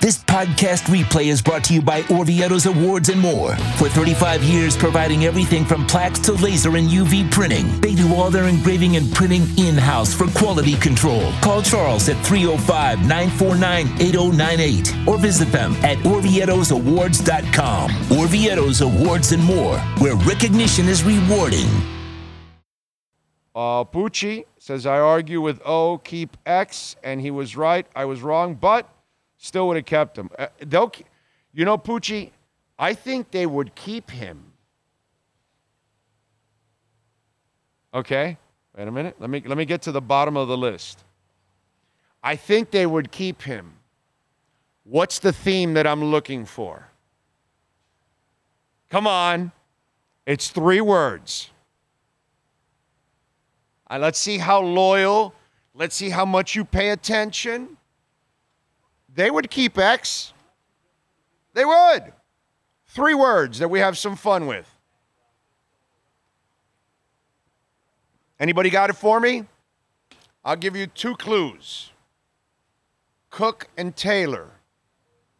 This podcast replay is brought to you by Orvieto's Awards and more. For 35 years, providing everything from plaques to laser and UV printing. They do all their engraving and printing in house for quality control. Call Charles at 305 949 8098 or visit them at OrvietosAwards.com. Orvieto's Awards and more, where recognition is rewarding. Uh, Pucci says, I argue with O, keep X, and he was right. I was wrong, but still would have kept him. Uh, they'll, you know, Pucci, I think they would keep him. Okay, wait a minute. Let me let me get to the bottom of the list. I think they would keep him. What's the theme that I'm looking for? Come on, it's three words. Uh, let's see how loyal. Let's see how much you pay attention. They would keep X. They would. Three words that we have some fun with. Anybody got it for me? I'll give you two clues Cook and Taylor.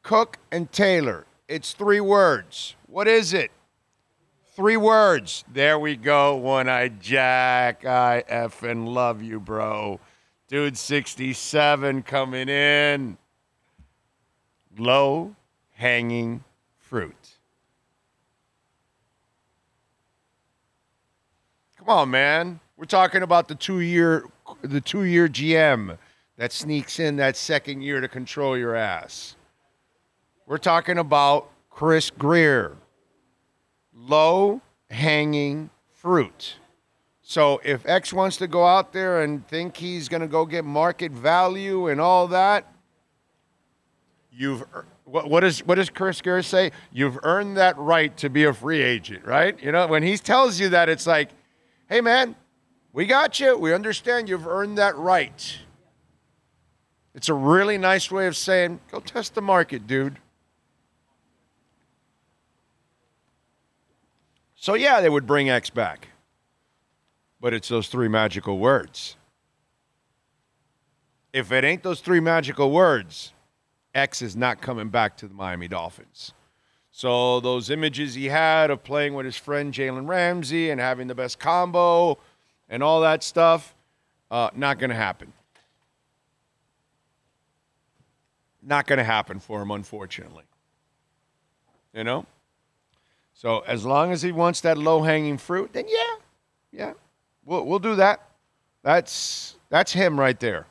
Cook and Taylor. It's three words. What is it? Three words. There we go. One eyed Jack. I effing love you, bro. Dude 67 coming in. Low hanging fruit. Come on, man. We're talking about the two year the two year GM that sneaks in that second year to control your ass. We're talking about Chris Grier. Low hanging fruit. So if X wants to go out there and think he's going to go get market value and all that, you've what, what does what does Chris Grier say? You've earned that right to be a free agent, right? You know, when he tells you that, it's like, hey man, we got you. We understand you've earned that right. It's a really nice way of saying, go test the market, dude. So yeah, they would bring X back. But it's those three magical words. If it ain't those three magical words, X is not coming back to the Miami Dolphins. So those images he had of playing with his friend Jalen Ramsey and having the best combo and all that stuff, uh, not going to happen. Not going to happen for him, unfortunately. You know? So as long as he wants that low hanging fruit, then yeah, yeah, we'll, we'll do that. That's that's him right there.